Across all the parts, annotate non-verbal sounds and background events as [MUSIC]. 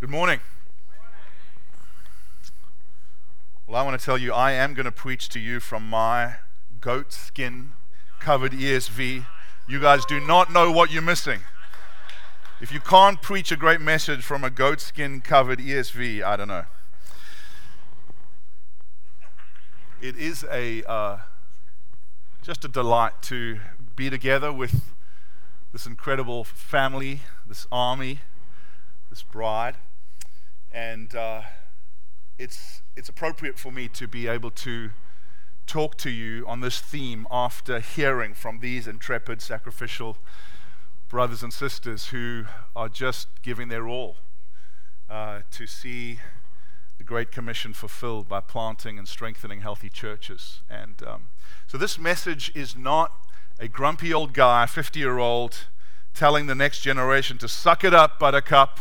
Good morning. Well, I want to tell you, I am going to preach to you from my goat skin covered ESV. You guys do not know what you're missing. If you can't preach a great message from a goat skin covered ESV, I don't know. It is a uh, just a delight to be together with this incredible family, this army, this bride, and uh, it's it's appropriate for me to be able to talk to you on this theme after hearing from these intrepid, sacrificial brothers and sisters who are just giving their all uh, to see the Great Commission fulfilled by planting and strengthening healthy churches. And um, so this message is not a grumpy old guy, 50 year old, telling the next generation to suck it up, buttercup.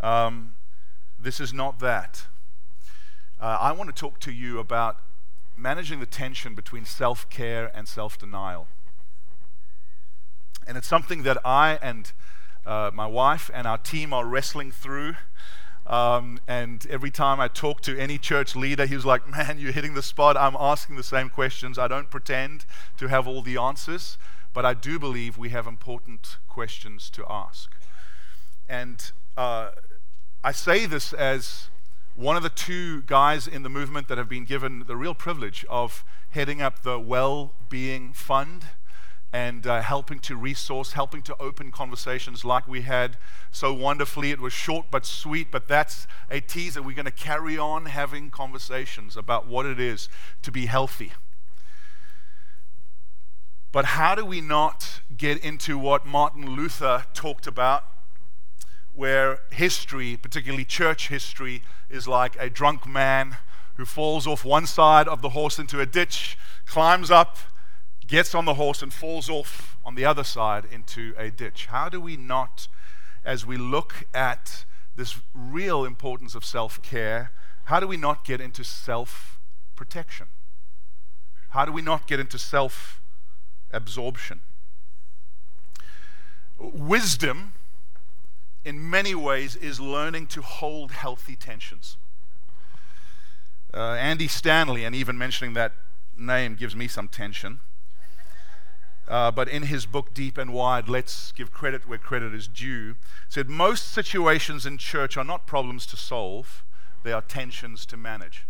Um, this is not that. Uh, I want to talk to you about managing the tension between self care and self denial. And it's something that I and uh, my wife and our team are wrestling through. Um, and every time I talk to any church leader, he's like, Man, you're hitting the spot. I'm asking the same questions. I don't pretend to have all the answers, but I do believe we have important questions to ask. And uh, I say this as one of the two guys in the movement that have been given the real privilege of heading up the Well Being Fund and uh, helping to resource, helping to open conversations like we had so wonderfully. It was short but sweet, but that's a teaser. We're going to carry on having conversations about what it is to be healthy. But how do we not get into what Martin Luther talked about, where history, particularly church history, is like a drunk man who falls off one side of the horse into a ditch, climbs up, gets on the horse and falls off on the other side into a ditch. How do we not, as we look at this real importance of self care, how do we not get into self protection? How do we not get into self absorption? Wisdom, in many ways, is learning to hold healthy tensions. Uh, Andy Stanley, and even mentioning that name gives me some tension. Uh, but in his book Deep and Wide, let's give credit where credit is due, said most situations in church are not problems to solve, they are tensions to manage.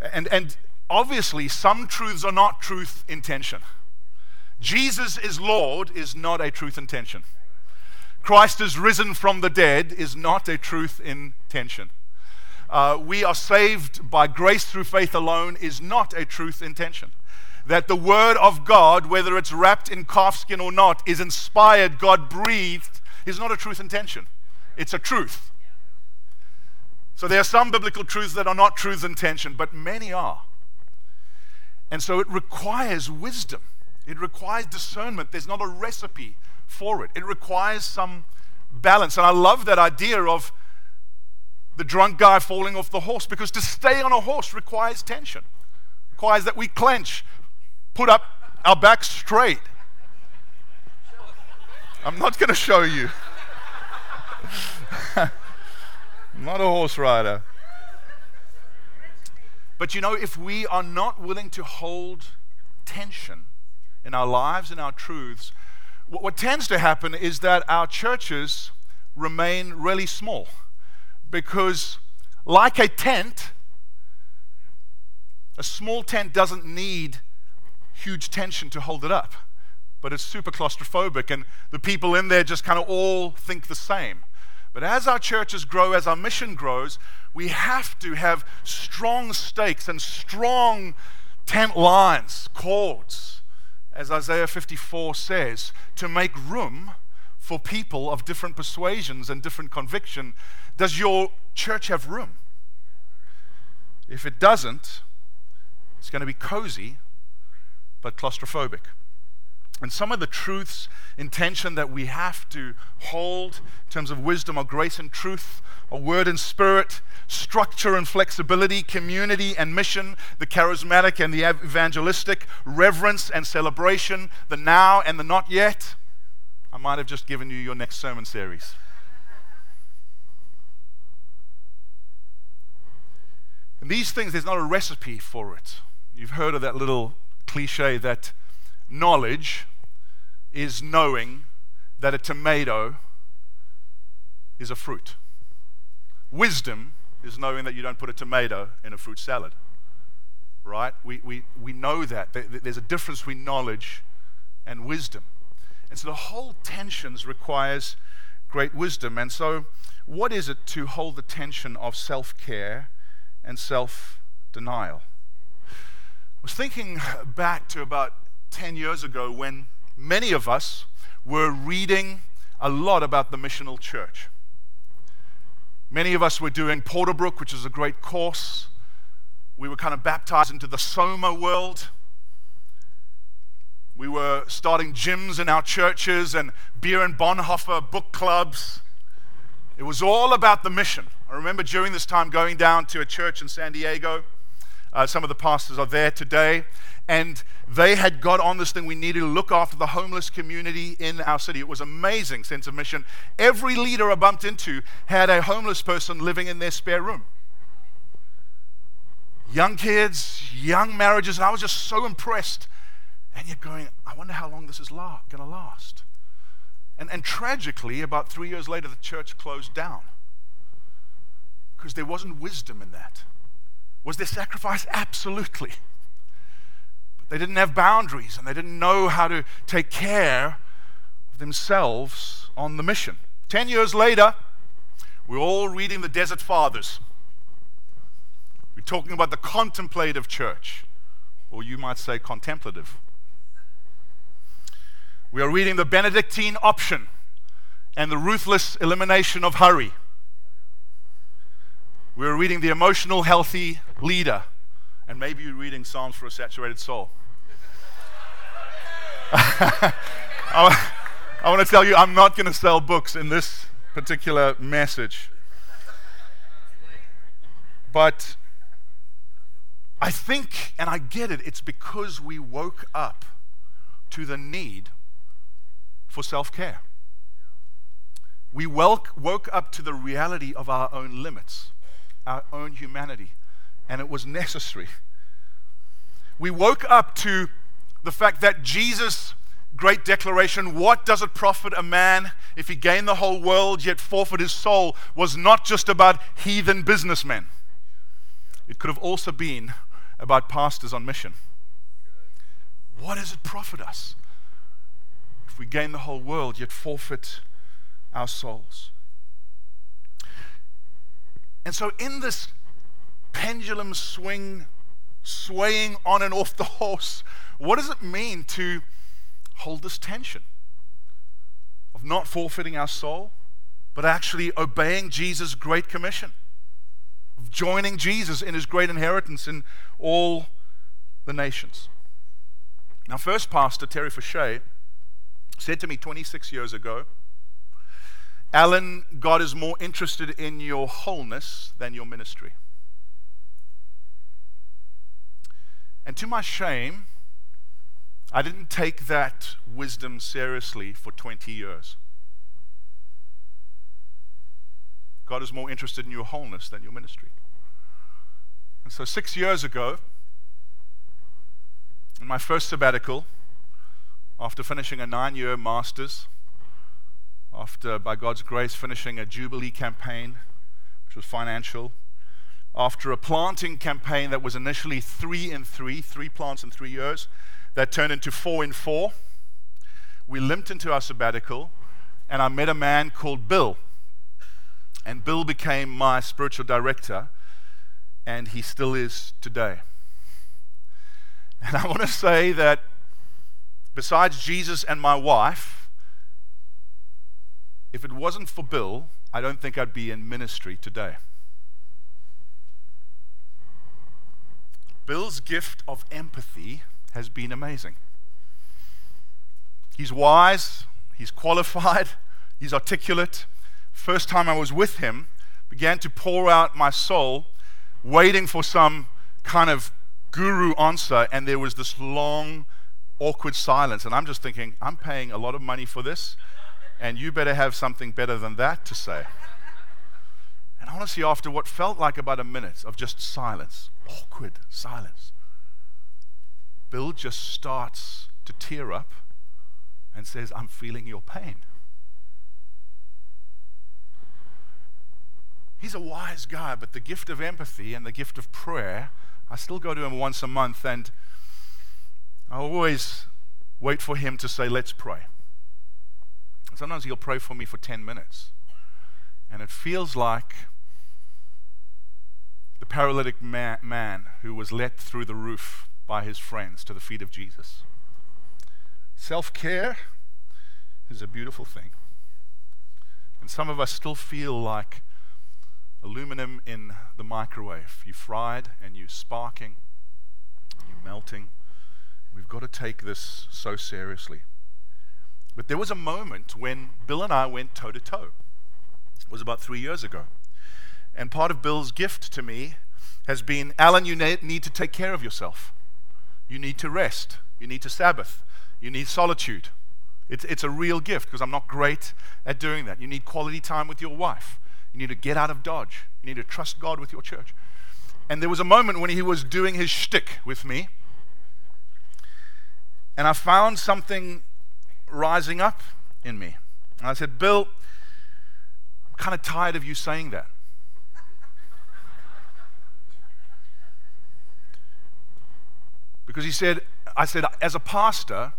And, and obviously, some truths are not truth in tension. Jesus is Lord is not a truth in tension. Christ is risen from the dead is not a truth in tension. Uh, we are saved by grace through faith alone is not a truth in tension that the Word of God, whether it's wrapped in calfskin or not, is inspired, God breathed, is not a truth intention. It's a truth. So there are some biblical truths that are not truths intention, but many are. And so it requires wisdom. It requires discernment. There's not a recipe for it. It requires some balance. And I love that idea of the drunk guy falling off the horse because to stay on a horse requires tension, requires that we clench, put up our back straight. I'm not going to show you. I'm [LAUGHS] not a horse rider. But you know, if we are not willing to hold tension in our lives and our truths, what, what tends to happen is that our churches remain really small. Because, like a tent, a small tent doesn't need huge tension to hold it up. But it's super claustrophobic, and the people in there just kind of all think the same. But as our churches grow, as our mission grows, we have to have strong stakes and strong tent lines, cords, as Isaiah 54 says, to make room for people of different persuasions and different conviction. Does your church have room? If it doesn't, it's going to be cozy, but claustrophobic. And some of the truths intention that we have to hold in terms of wisdom or grace and truth or word and spirit, structure and flexibility, community and mission, the charismatic and the evangelistic, reverence and celebration, the now and the not yet. I might have just given you your next sermon series. And these things, there's not a recipe for it. You've heard of that little cliche that knowledge is knowing that a tomato is a fruit. Wisdom is knowing that you don't put a tomato in a fruit salad. Right? We, we, we know that. There's a difference between knowledge and wisdom. And so the whole tensions requires great wisdom. And so, what is it to hold the tension of self care and self denial? I was thinking back to about 10 years ago when many of us were reading a lot about the missional church. Many of us were doing Porterbrook, which is a great course. We were kind of baptized into the Soma world. We were starting gyms in our churches and beer and Bonhoeffer book clubs. It was all about the mission. I remember during this time going down to a church in San Diego. Uh, some of the pastors are there today. And they had got on this thing. We needed to look after the homeless community in our city. It was amazing sense of mission. Every leader I bumped into had a homeless person living in their spare room. Young kids, young marriages, and I was just so impressed. And you're going, I wonder how long this is la- going to last. And, and tragically, about three years later, the church closed down because there wasn't wisdom in that. Was there sacrifice? Absolutely. They didn't have boundaries and they didn't know how to take care of themselves on the mission. Ten years later, we're all reading the Desert Fathers. We're talking about the contemplative church, or you might say contemplative. We are reading the Benedictine option and the ruthless elimination of hurry. We're reading the emotional healthy leader, and maybe you're reading Psalms for a Saturated Soul. [LAUGHS] I, I want to tell you, I'm not going to sell books in this particular message. But I think, and I get it, it's because we woke up to the need for self care. We woke, woke up to the reality of our own limits, our own humanity, and it was necessary. We woke up to the fact that Jesus' great declaration, what does it profit a man if he gain the whole world yet forfeit his soul, was not just about heathen businessmen. It could have also been about pastors on mission. What does it profit us if we gain the whole world yet forfeit our souls? And so, in this pendulum swing, swaying on and off the horse, what does it mean to hold this tension of not forfeiting our soul, but actually obeying Jesus' great commission, of joining Jesus in his great inheritance in all the nations? Now, first pastor Terry Fauché said to me 26 years ago, Alan, God is more interested in your wholeness than your ministry. And to my shame, I didn't take that wisdom seriously for 20 years. God is more interested in your wholeness than your ministry. And so, six years ago, in my first sabbatical, after finishing a nine year master's, after, by God's grace, finishing a Jubilee campaign, which was financial, after a planting campaign that was initially three in three, three plants in three years, that turned into four in four. We limped into our sabbatical, and I met a man called Bill. And Bill became my spiritual director, and he still is today. And I want to say that besides Jesus and my wife, if it wasn't for Bill, I don't think I'd be in ministry today. Bill's gift of empathy has been amazing. He's wise, he's qualified, [LAUGHS] he's articulate. First time I was with him, began to pour out my soul, waiting for some kind of guru answer, and there was this long, awkward silence. And I'm just thinking, I'm paying a lot of money for this, and you better have something better than that to say. And honestly, after what felt like about a minute of just silence, awkward silence, Bill just starts to tear up and says, I'm feeling your pain. He's a wise guy, but the gift of empathy and the gift of prayer, I still go to him once a month and I always wait for him to say, Let's pray. Sometimes he'll pray for me for 10 minutes. And it feels like the paralytic man, man who was let through the roof by his friends to the feet of Jesus. Self care is a beautiful thing. And some of us still feel like aluminum in the microwave. You fried and you sparking, you melting. We've got to take this so seriously. But there was a moment when Bill and I went toe to toe. It was about three years ago. And part of Bill's gift to me has been Alan, you need to take care of yourself. You need to rest. You need to Sabbath. You need solitude. It's, it's a real gift because I'm not great at doing that. You need quality time with your wife. You need to get out of Dodge. You need to trust God with your church. And there was a moment when he was doing his shtick with me. And I found something rising up in me. And I said, Bill, I'm kind of tired of you saying that. Because he said, I said, as a pastor,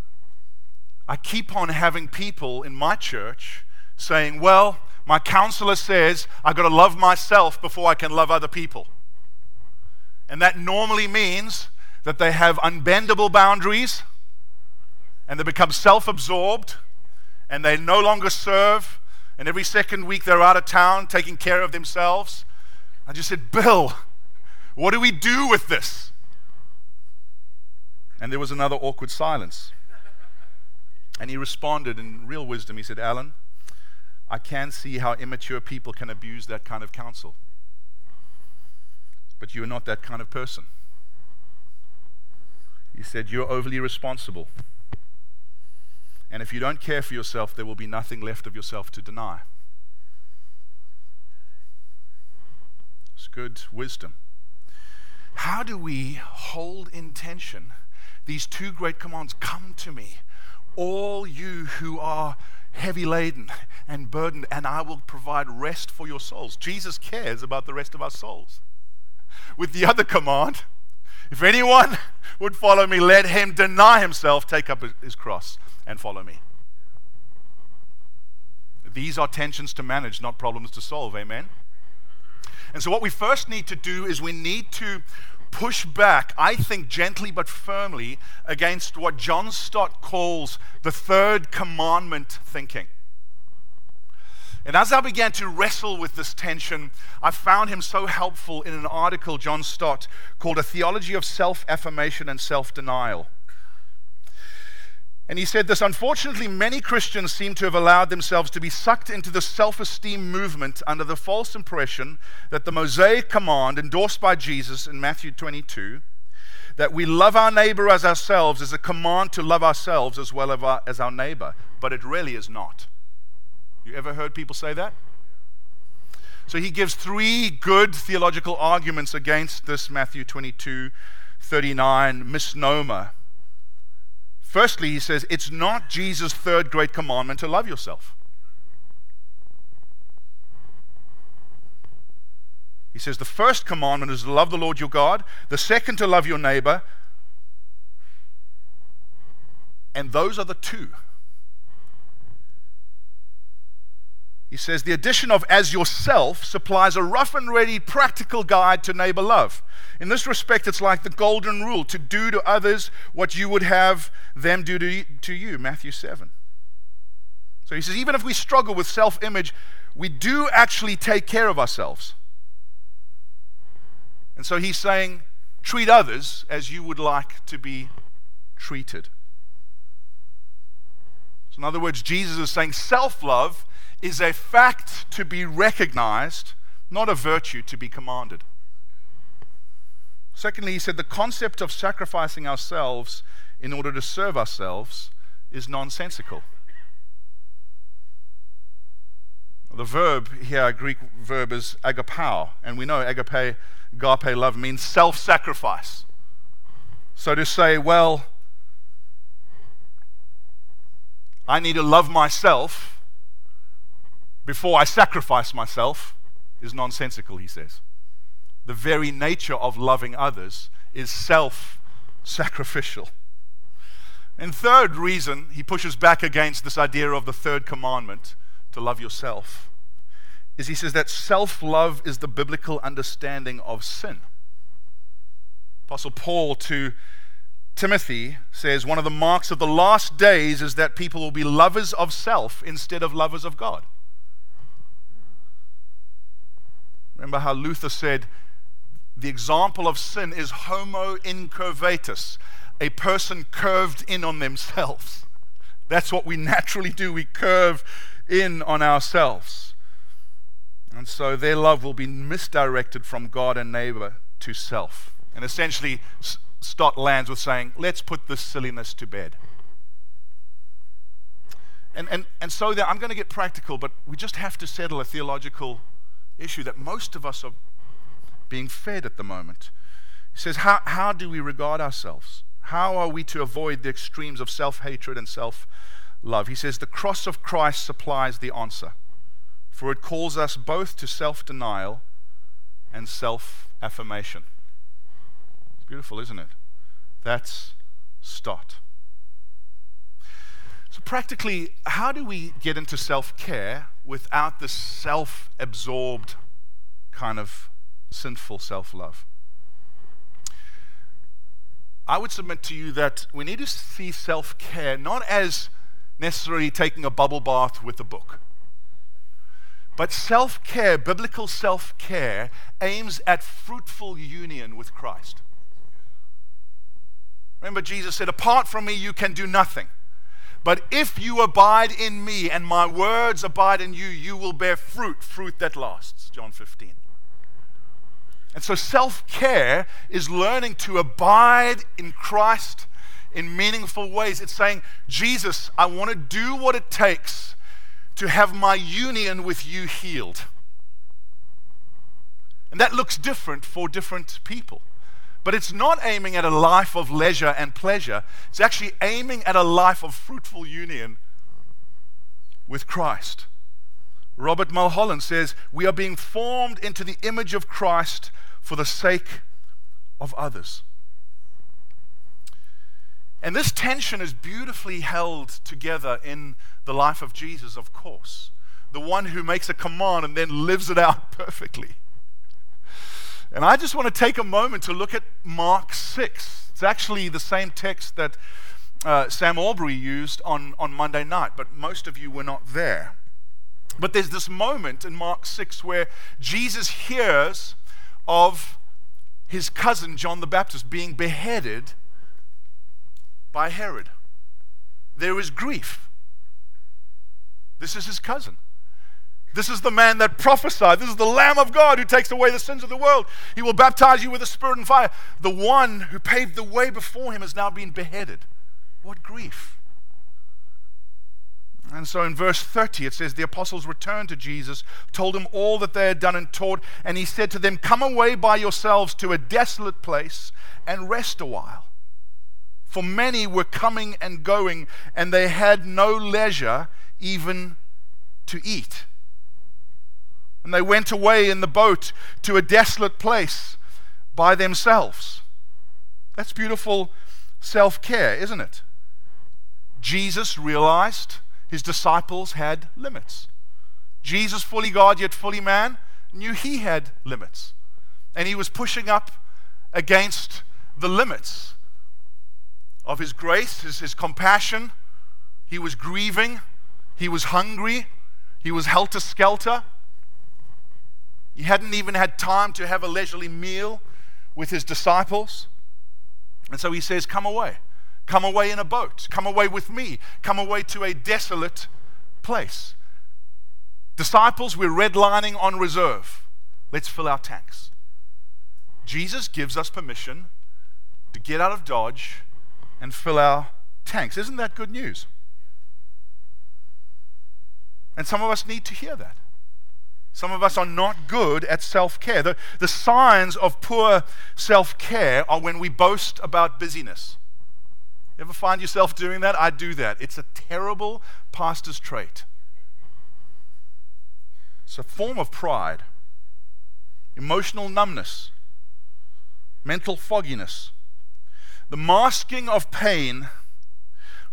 I keep on having people in my church saying, well, my counselor says I've got to love myself before I can love other people. And that normally means that they have unbendable boundaries and they become self absorbed and they no longer serve. And every second week they're out of town taking care of themselves. I just said, Bill, what do we do with this? And there was another awkward silence. And he responded in real wisdom. He said, Alan, I can see how immature people can abuse that kind of counsel. But you're not that kind of person. He said, You're overly responsible. And if you don't care for yourself, there will be nothing left of yourself to deny. It's good wisdom. How do we hold in tension these two great commands? Come to me, all you who are heavy laden and burdened, and I will provide rest for your souls. Jesus cares about the rest of our souls. With the other command, if anyone would follow me, let him deny himself, take up his cross, and follow me. These are tensions to manage, not problems to solve. Amen? And so, what we first need to do is we need to push back, I think gently but firmly, against what John Stott calls the third commandment thinking. And as I began to wrestle with this tension, I found him so helpful in an article John Stott called A Theology of Self Affirmation and Self Denial. And he said this Unfortunately, many Christians seem to have allowed themselves to be sucked into the self esteem movement under the false impression that the Mosaic command, endorsed by Jesus in Matthew 22, that we love our neighbor as ourselves, is a command to love ourselves as well as our neighbor. But it really is not. You ever heard people say that? So he gives three good theological arguments against this Matthew 22 39 misnomer Firstly, he says it's not Jesus' third great commandment to love yourself. He says the first commandment is to love the Lord your God, the second to love your neighbor, and those are the two. He says the addition of as yourself supplies a rough and ready practical guide to neighbor love. In this respect, it's like the golden rule to do to others what you would have them do to, to you, Matthew 7. So he says, even if we struggle with self image, we do actually take care of ourselves. And so he's saying, treat others as you would like to be treated. So, in other words, Jesus is saying self love is a fact to be recognized, not a virtue to be commanded. Secondly, he said the concept of sacrificing ourselves in order to serve ourselves is nonsensical. The verb here, Greek verb, is agapao, and we know agape, agape love means self sacrifice. So to say, well, I need to love myself before I sacrifice myself is nonsensical, he says. The very nature of loving others is self sacrificial. And third reason, he pushes back against this idea of the third commandment to love yourself, is he says that self love is the biblical understanding of sin. Apostle Paul to Timothy says one of the marks of the last days is that people will be lovers of self instead of lovers of God. Remember how Luther said the example of sin is homo incurvatus, a person curved in on themselves. That's what we naturally do. We curve in on ourselves. And so their love will be misdirected from God and neighbor to self. And essentially, Stott lands with saying, let's put this silliness to bed. And, and, and so that I'm going to get practical, but we just have to settle a theological issue that most of us are being fed at the moment. He says, How, how do we regard ourselves? How are we to avoid the extremes of self hatred and self love? He says, The cross of Christ supplies the answer, for it calls us both to self denial and self affirmation. It's beautiful, isn't it? That's Stott. So, practically, how do we get into self care without the self absorbed kind of sinful self love? I would submit to you that we need to see self care not as necessarily taking a bubble bath with a book. But self care, biblical self care, aims at fruitful union with Christ. Remember, Jesus said, Apart from me, you can do nothing. But if you abide in me and my words abide in you, you will bear fruit, fruit that lasts. John 15. And so self care is learning to abide in Christ in meaningful ways. It's saying, Jesus, I want to do what it takes to have my union with you healed. And that looks different for different people. But it's not aiming at a life of leisure and pleasure. It's actually aiming at a life of fruitful union with Christ. Robert Mulholland says, We are being formed into the image of Christ for the sake of others. And this tension is beautifully held together in the life of Jesus, of course. The one who makes a command and then lives it out [LAUGHS] perfectly. And I just want to take a moment to look at Mark 6. It's actually the same text that uh, Sam Allberry used on, on Monday night, but most of you were not there. But there's this moment in Mark 6 where Jesus hears of his cousin John the Baptist being beheaded by Herod. There is grief. This is his cousin. This is the man that prophesied. This is the Lamb of God who takes away the sins of the world. He will baptize you with the Spirit and fire. The one who paved the way before him has now been beheaded. What grief. And so in verse 30, it says, The apostles returned to Jesus, told him all that they had done and taught, and he said to them, Come away by yourselves to a desolate place and rest a while. For many were coming and going, and they had no leisure even to eat. And they went away in the boat to a desolate place by themselves. That's beautiful self care, isn't it? Jesus realized his disciples had limits. Jesus, fully God yet fully man, knew he had limits. And he was pushing up against the limits of his grace, his, his compassion. He was grieving, he was hungry, he was helter skelter. He hadn't even had time to have a leisurely meal with his disciples. And so he says, Come away. Come away in a boat. Come away with me. Come away to a desolate place. Disciples, we're redlining on reserve. Let's fill our tanks. Jesus gives us permission to get out of Dodge and fill our tanks. Isn't that good news? And some of us need to hear that. Some of us are not good at self care. The, the signs of poor self care are when we boast about busyness. You ever find yourself doing that? I do that. It's a terrible pastor's trait. It's a form of pride, emotional numbness, mental fogginess, the masking of pain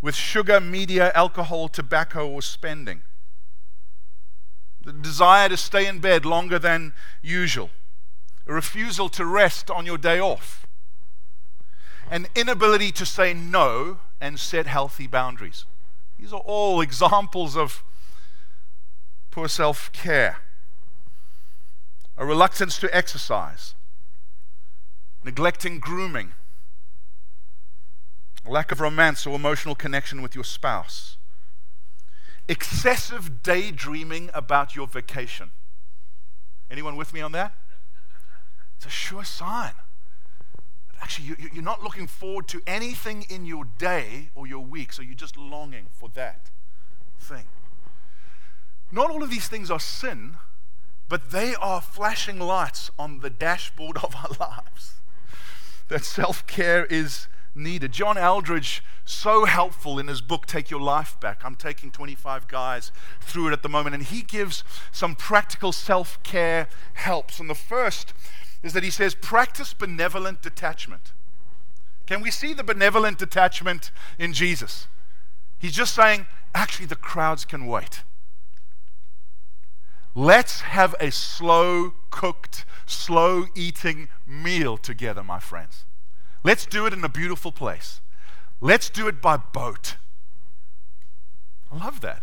with sugar, media, alcohol, tobacco, or spending the desire to stay in bed longer than usual, a refusal to rest on your day off, an inability to say no and set healthy boundaries. These are all [LAUGHS] examples of poor self care, a reluctance to exercise, neglecting grooming, lack of romance or emotional connection with your spouse excessive daydreaming about your vacation. Anyone with me on that? It's a sure sign. Actually, you're not looking forward to anything in your day or your week, so you're just longing for that thing. Not all of these things are sin, but they are flashing lights on the dashboard of our [LAUGHS] lives. That self care is needed. John Eldredge, so helpful in his book, Take Your Life Back. I'm taking 25 guys through it at the moment, and he gives some practical self care helps. And the first is that he says, practice benevolent detachment. Can we see the benevolent detachment in Jesus? He's just saying, actually, the crowds can wait. Let's have a slow cooked, slow eating meal together, my friends. Let's do it in a beautiful place. Let's do it by boat. I love that.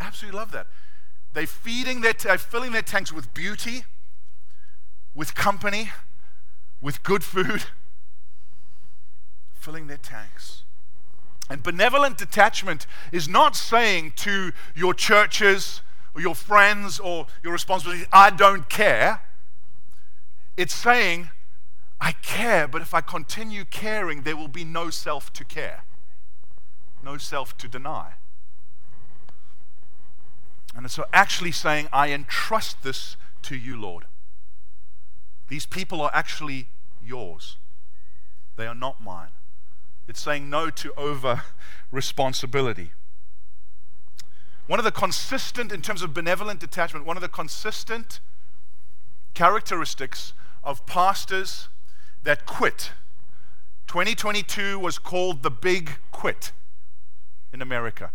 Absolutely love that. They're feeding their, they're filling their tanks with beauty, with company, with good food, filling their tanks. And benevolent detachment is not saying to your churches or your friends or your responsibilities, I don't care. It's saying, I care, but if I continue caring, there will be no self to care, no self to deny. And so, actually saying, I entrust this to you, Lord. These people are actually yours, they are not mine. It's saying no to over responsibility. One of the consistent, in terms of benevolent detachment, one of the consistent characteristics of pastors that quit. 2022 was called the big quit in America.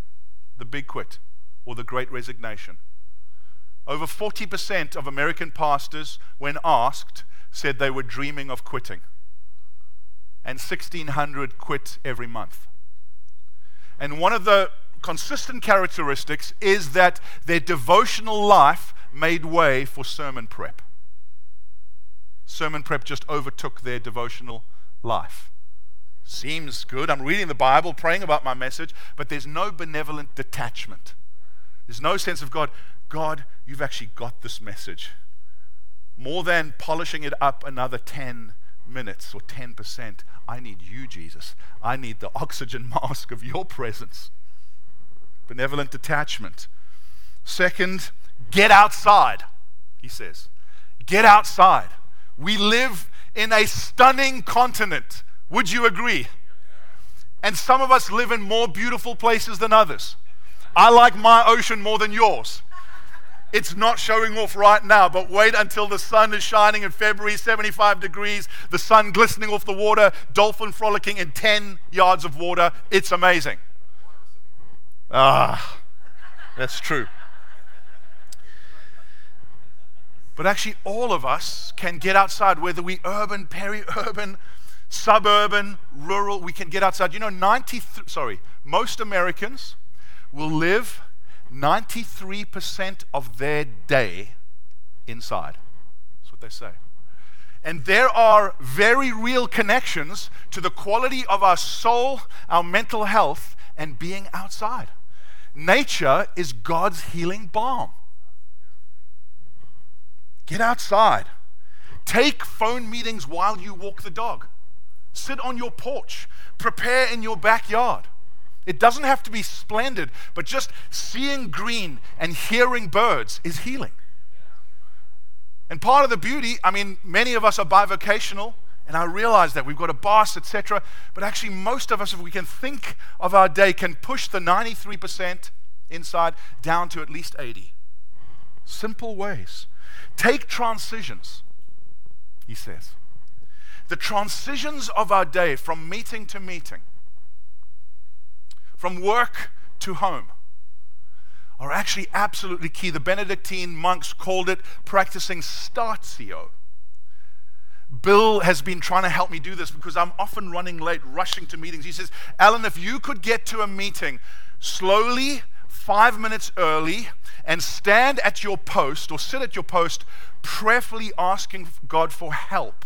The big quit or the great resignation. Over 40% of American pastors, when asked, said they were dreaming of quitting. And 1,600 quit every month. And one of the consistent characteristics is that their devotional life made way for sermon prep sermon prep just overtook their devotional life. Seems good. I'm reading the Bible, praying about my message, but there's no benevolent detachment. There's no sense of God, God, you've actually got this message. More than polishing it up another 10 minutes or 10%, I need you, Jesus. I need the oxygen [LAUGHS] mask of your presence. Benevolent detachment. Second, get outside, he says. Get outside. We live in a stunning continent. Would you agree? And some of us live in more beautiful places than others. I like my ocean more than yours. It's not showing off right now, but wait until the sun is shining in February, 75 degrees, the sun glistening off the water, dolphin frolicking in 10 yards of water. It's amazing. Ah, that's true. But actually, all of us can get outside, whether we urban, peri-urban, suburban, rural. We can get outside. You know, 90. sorry, most Americans will live 93% of their day inside. That's what they say. And there are very real connections to the quality of our soul, our mental health, and being outside. Nature is God's healing balm. Get outside. Take phone meetings while you walk the dog. Sit on your porch. Prepare in your backyard. It doesn't have to be splendid, but just seeing green and hearing birds is healing. And part of the beauty, I mean, many of us are bivocational, and I realize that we've got a boss, etc. But actually, most of us, if we can think of our day, can push the 93% inside down to at least 80. Simple ways. Take transitions, he says. The transitions of our day from meeting to meeting, from work to home, are actually absolutely key. The Benedictine monks called it practicing statio. Bill has been trying to help me do this because I'm often running late, rushing to meetings. He says, Alan, if you could get to a meeting slowly, five minutes early, and stand at your post or sit at your post, prayerfully asking God for help.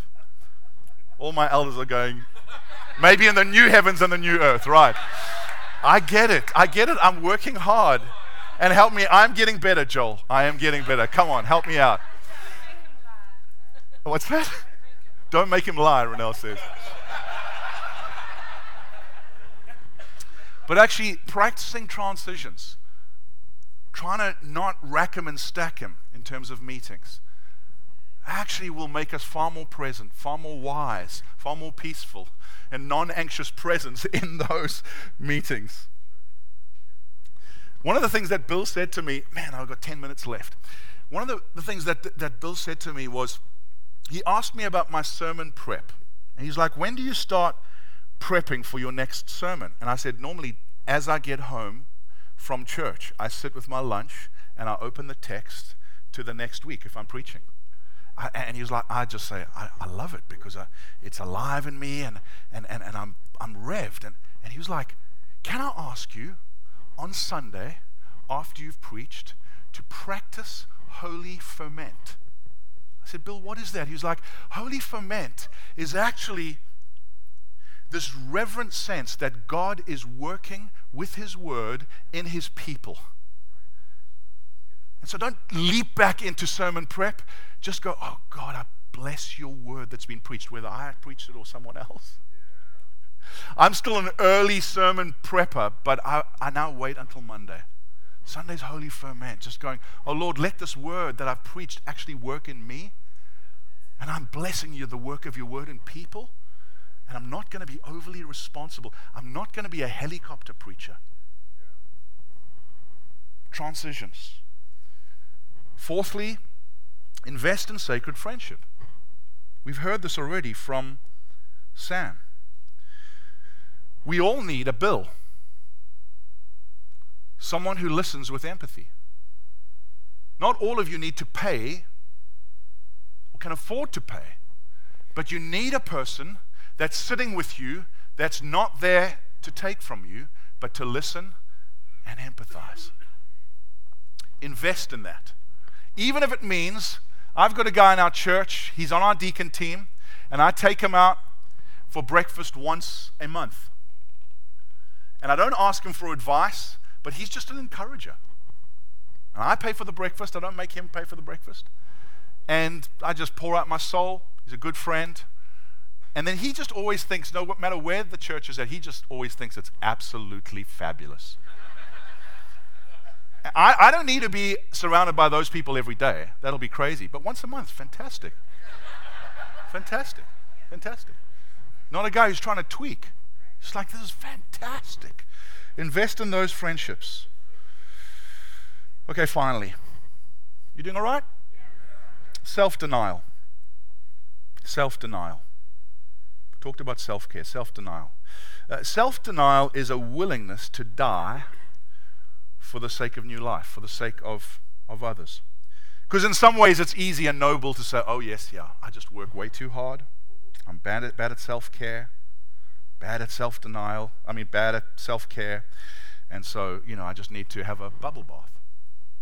All my elders are going, maybe in the new heavens and the new earth, right? I get it. I get it. I'm working hard. And help me. I'm getting better, Joel. I am getting better. Come on, help me out. What's that? Don't make him lie, Renelle says. But actually, practicing transitions, trying to not rack him and stack him in terms of meetings, actually will make us far more present, far more wise, far more peaceful, and non anxious presence [LAUGHS] in those meetings. One of the things that Bill said to me, man, I've got 10 minutes left. One of the, the things that, that Bill said to me was, he asked me about my sermon prep. And he's like, When do you start prepping for your next sermon? And I said, Normally, as I get home from church, I sit with my lunch and I open the text to the next week if I'm preaching. I, and he was like, I just say, I, I love it because I, it's alive in me and, and, and, and I'm, I'm revved. And, and he was like, Can I ask you on Sunday, after you've preached, to practice holy ferment? I said, Bill, what is that? He was like, Holy ferment is actually this reverent sense that God is working with His word in His people. And so don't leap back into sermon prep. Just go, oh God, I bless your word that's been preached, whether I preached it or someone else. I'm still an early sermon prepper, but I, I now wait until Monday. Sunday's holy ferment, just going, oh Lord, let this word that I've preached actually work in me. And I'm blessing you the work of your word in people. And I'm not going to be overly responsible. I'm not going to be a helicopter preacher. Transitions. Fourthly, invest in sacred friendship. We've heard this already from Sam. We all need a Bill someone who listens with empathy. Not all of you need to pay or can afford to pay, but you need a person that's sitting with you that's not there to take from you, but to listen and empathize. Invest in that. Even if it means I've got a guy in our church, he's on our deacon team, and I take him out for breakfast once a month. And I don't ask him for advice. But he's just an encourager. And I pay for the breakfast. I don't make him pay for the breakfast. And I just pour out my soul. He's a good friend. And then he just always thinks, no matter where the church is at, he just always thinks it's absolutely fabulous. I, I don't need to be surrounded by those people every day. That'll be crazy. But once a month, fantastic. fantastic. Fantastic. Not a guy who's trying to tweak. It's like, this is fantastic. Invest in those friendships. Okay, finally. You doing all right? Self denial. Self denial. Talked about self care, self denial. Uh, self denial is a willingness to die for the sake of new life, for the sake of, of others. Because in some ways it's easy and noble to say, oh, yes, yeah, I just work way too hard. I'm bad at, bad at self care bad at self denial, I mean, bad at self care. And so, you know, I just need to have a bubble bath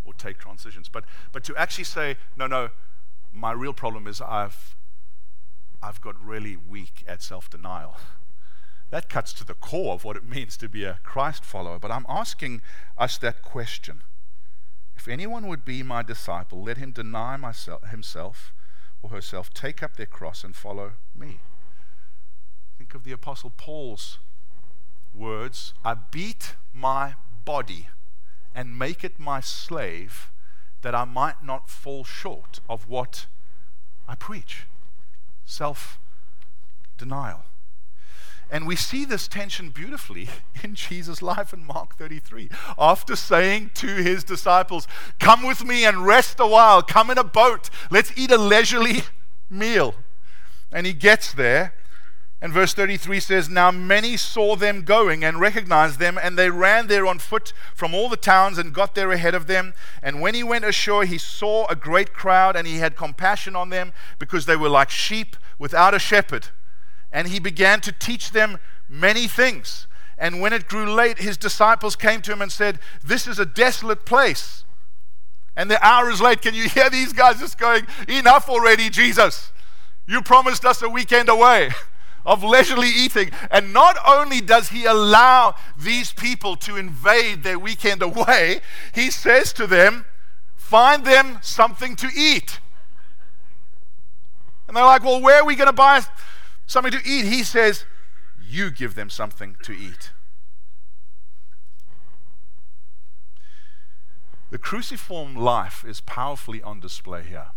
or take transitions. But, but to actually say, no, no, my real problem is I've, I've got really weak at self denial. That cuts to the core of what it means to be a Christ follower. But I'm asking us that question. If anyone would be my disciple, let him deny myself, himself or herself, take up their cross, and follow me. Think of the Apostle Paul's words I beat my body and make it my slave that I might not fall short of what I preach. Self denial. And we see this tension beautifully [LAUGHS] in Jesus' life in Mark 33. After saying to his disciples, Come with me and rest a while, come in a boat, let's eat a leisurely meal. And he gets there and verse 33 says, Now many saw them going and recognized them, and they ran there on foot from all the towns and got there ahead of them. And when he went ashore, he saw a great crowd, and he had compassion on them because they were like sheep without a shepherd. And he began to teach them many things. And when it grew late, his disciples came to him and said, This is a desolate place. And the hour is late. Can you hear these guys just going, Enough already, Jesus? You promised us a weekend away. [LAUGHS] of leisurely eating. And not only does he allow these people to invade their weekend away, he says to them, Find them something to eat. And they're like, Well, where are we going to buy something to eat? He says, You give them something to eat. The cruciform life is powerfully on display here.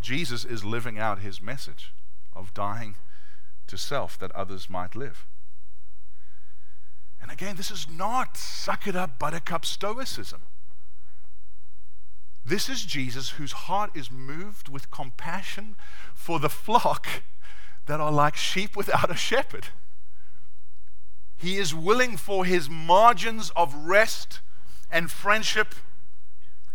Jesus is living out his message of dying to self that others might live. And again, this is not suck it up, buttercup stoicism. This is Jesus whose heart is moved with compassion for the flock that are like sheep without a shepherd. He is willing for his margins of rest and friendship.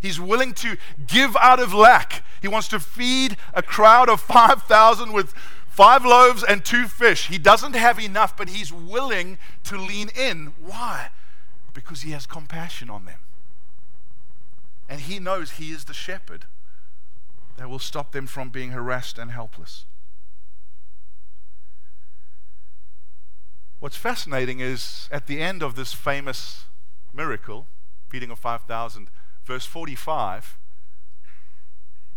He's willing to give out of lack. He wants to feed a crowd of [LAUGHS] 5,000 with Five loaves and two fish. He doesn't have enough, but he's willing to lean in. Why? Because he has compassion on them. And he knows he is the shepherd that will stop them from being harassed and helpless. What's fascinating is at the end of this famous miracle, feeding of 5,000, verse 45,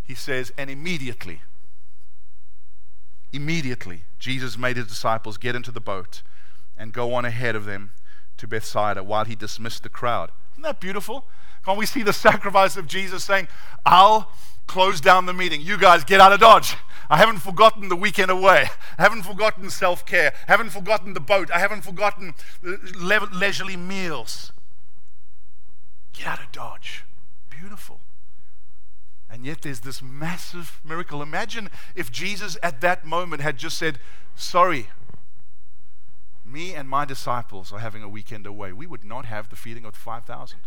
he says, And immediately, Immediately, Jesus made his disciples get into the boat and go on ahead of them to Bethsaida while he dismissed the crowd. Isn't that beautiful? Can't we see the sacrifice of Jesus saying, I'll close down the meeting. You guys get out of Dodge. I haven't forgotten the weekend away. I haven't forgotten self care. I haven't forgotten the boat. I haven't forgotten le- leisurely meals. Get out of Dodge. Beautiful. And yet there's this massive miracle. Imagine if Jesus at that moment had just said, Sorry, me and my disciples are having a weekend away. We would not have the feeding of the 5,000.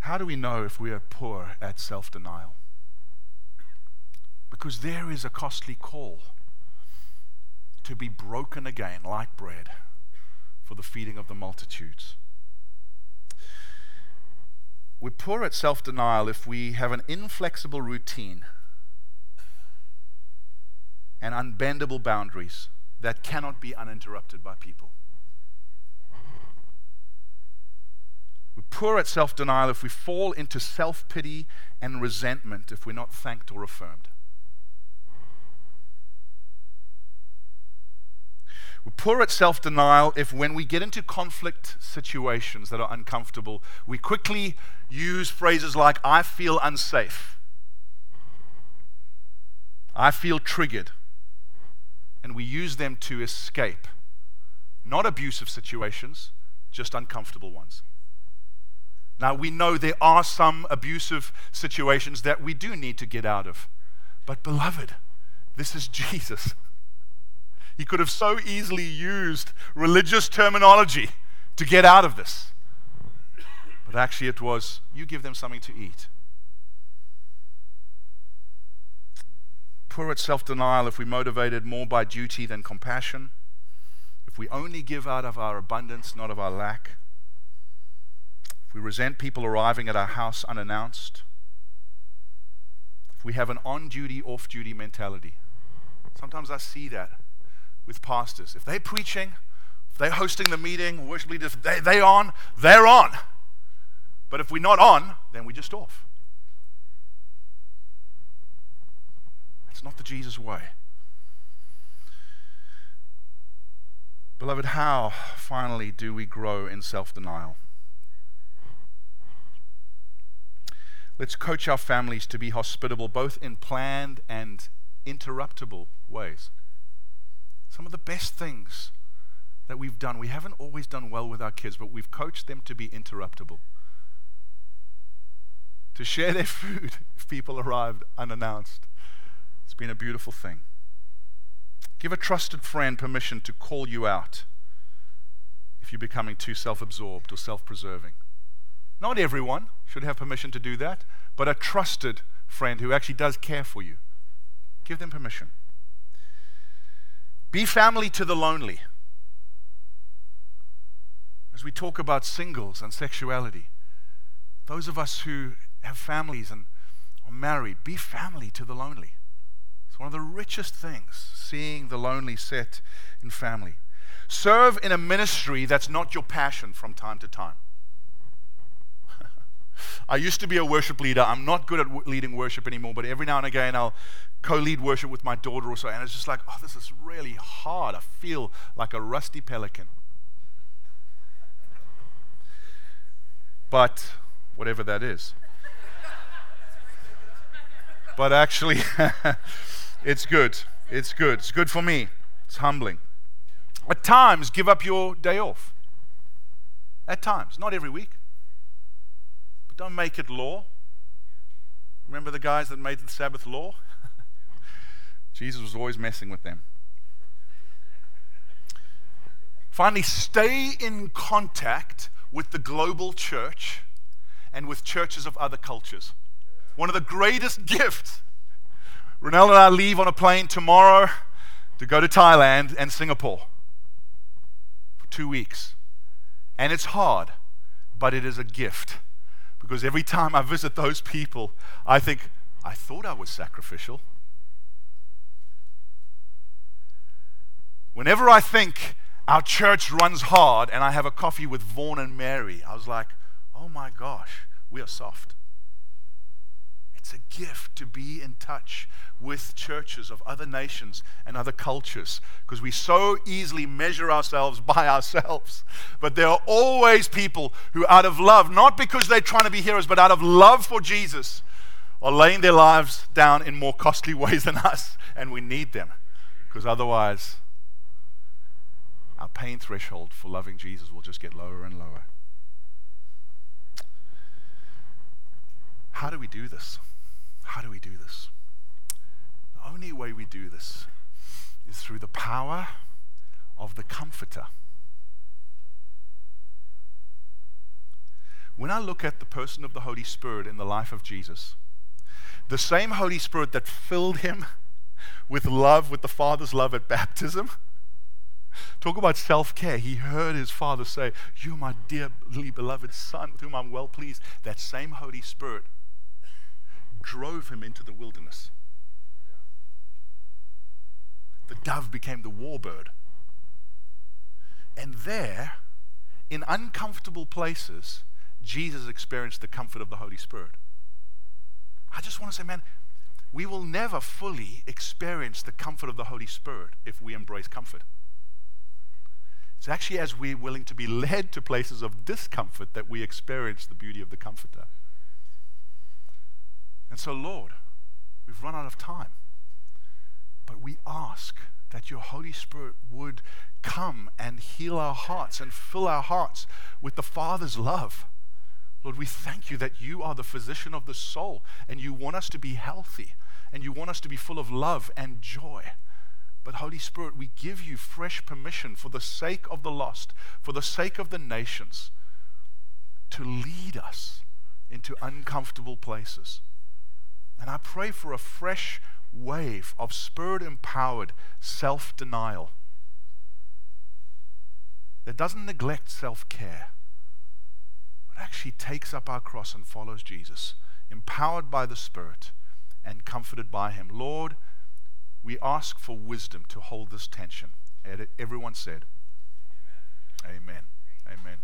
How do we know if we are poor at self denial? Because there is a costly call to be broken again like bread for the feeding of the multitudes. We're poor at self denial if we have an inflexible routine and unbendable boundaries that cannot be uninterrupted by people. We're poor at self denial if we fall into self pity and resentment if we're not thanked or affirmed. Poor at self denial if, when we get into conflict situations that are uncomfortable, we quickly use phrases like, I feel unsafe, I feel triggered, and we use them to escape not abusive situations, just uncomfortable ones. Now, we know there are some abusive situations that we do need to get out of. But, beloved, this is [LAUGHS] Jesus. He could have so easily used religious terminology to get out of this. But actually, it was you give them something to eat. Poor at self denial if we motivated more by duty than compassion. If we only give out of our abundance, not of our lack. If we resent people arriving at our house unannounced. If we have an on duty, off duty mentality. Sometimes I see that with pastors. If they're preaching, if they're hosting the meeting, worship leaders, they, they're on, they're on. But if we're not on, then we're just off. It's not the Jesus way. Beloved, how finally do we grow in self denial? Let's coach our families to be hospitable both in planned and interruptible ways. Some of the best things that we've done, we haven't always done well with our kids, but we've coached them to be interruptible. To share their [LAUGHS] food if people arrived unannounced. It's been a beautiful thing. Give a trusted friend permission to call you out if you're becoming too self absorbed or self preserving. Not everyone should have permission to do that, but a trusted friend who actually does care for you. Give them permission. Be family to the lonely. As we talk about singles and sexuality, those of us who have families and are married, be family to the lonely. It's one of the richest things, seeing the lonely set in family. Serve in a ministry that's not your passion from time to time. I used to be a worship leader. I'm not good at w- leading worship anymore, but every now and again I'll co lead worship with my daughter or so. And it's just like, oh, this is really hard. I feel like a rusty pelican. But whatever that is. but actually, [LAUGHS] it's good. It's good. It's good for me. It's humbling. At times, give up your day off. At times, not every week. Don't make it law. Remember the guys that made the Sabbath law? [LAUGHS] Jesus was always messing with them. Finally, stay in contact with the global church and with churches of other cultures. One of the greatest gifts. Ronald and I leave on a plane tomorrow to go to Thailand and Singapore for two weeks. And it's hard, but it is a gift because every time I visit those people, I think, I thought I was sacrificial. Whenever I think our church runs hard and I have a coffee with Vaughn and Mary, I was like, oh my gosh, we are soft. It's a gift to be in touch with churches of other nations and other cultures because we so easily measure ourselves by ourselves. But there are always people who, out of love, not because they're trying to be heroes, but out of love for Jesus, are laying their lives down in more costly [LAUGHS] ways than us. And we need them because otherwise, our pain threshold for loving Jesus will just get lower and lower. How do we do this? How do we do this? The only way we do this is through the power of the Comforter. When I look at the person of the Holy Spirit in the life of Jesus, the same Holy Spirit that filled him with love, with the Father's love at baptism, Talk about self care. He heard his father say, You're my dearly beloved son with whom I'm well pleased. That same Holy Spirit drove him into the wilderness the dove became the warbird. And there, in uncomfortable places, Jesus experienced the comfort of the Holy Spirit. I just want to say, man, we will never fully experience the comfort of the Holy Spirit if we embrace comfort. It's actually as we're willing to be led to places of discomfort that we experience the beauty of the Comforter. And so, Lord, we've run out of time. But we ask that your Holy Spirit would come and heal our hearts and fill our hearts with the Father's love. Lord, we thank you that you are the physician of the soul and you want us to be healthy and you want us to be full of love and joy. But, Holy Spirit, we give you fresh permission for the sake of the lost, for the sake of the nations, to lead us into uncomfortable places. And I pray for a fresh wave of spirit empowered self denial that doesn't neglect self care, but actually takes up our cross and follows Jesus, empowered by the Spirit and comforted by Him. Lord, we ask for wisdom to hold this tension. Everyone said, Amen. Amen. Amen.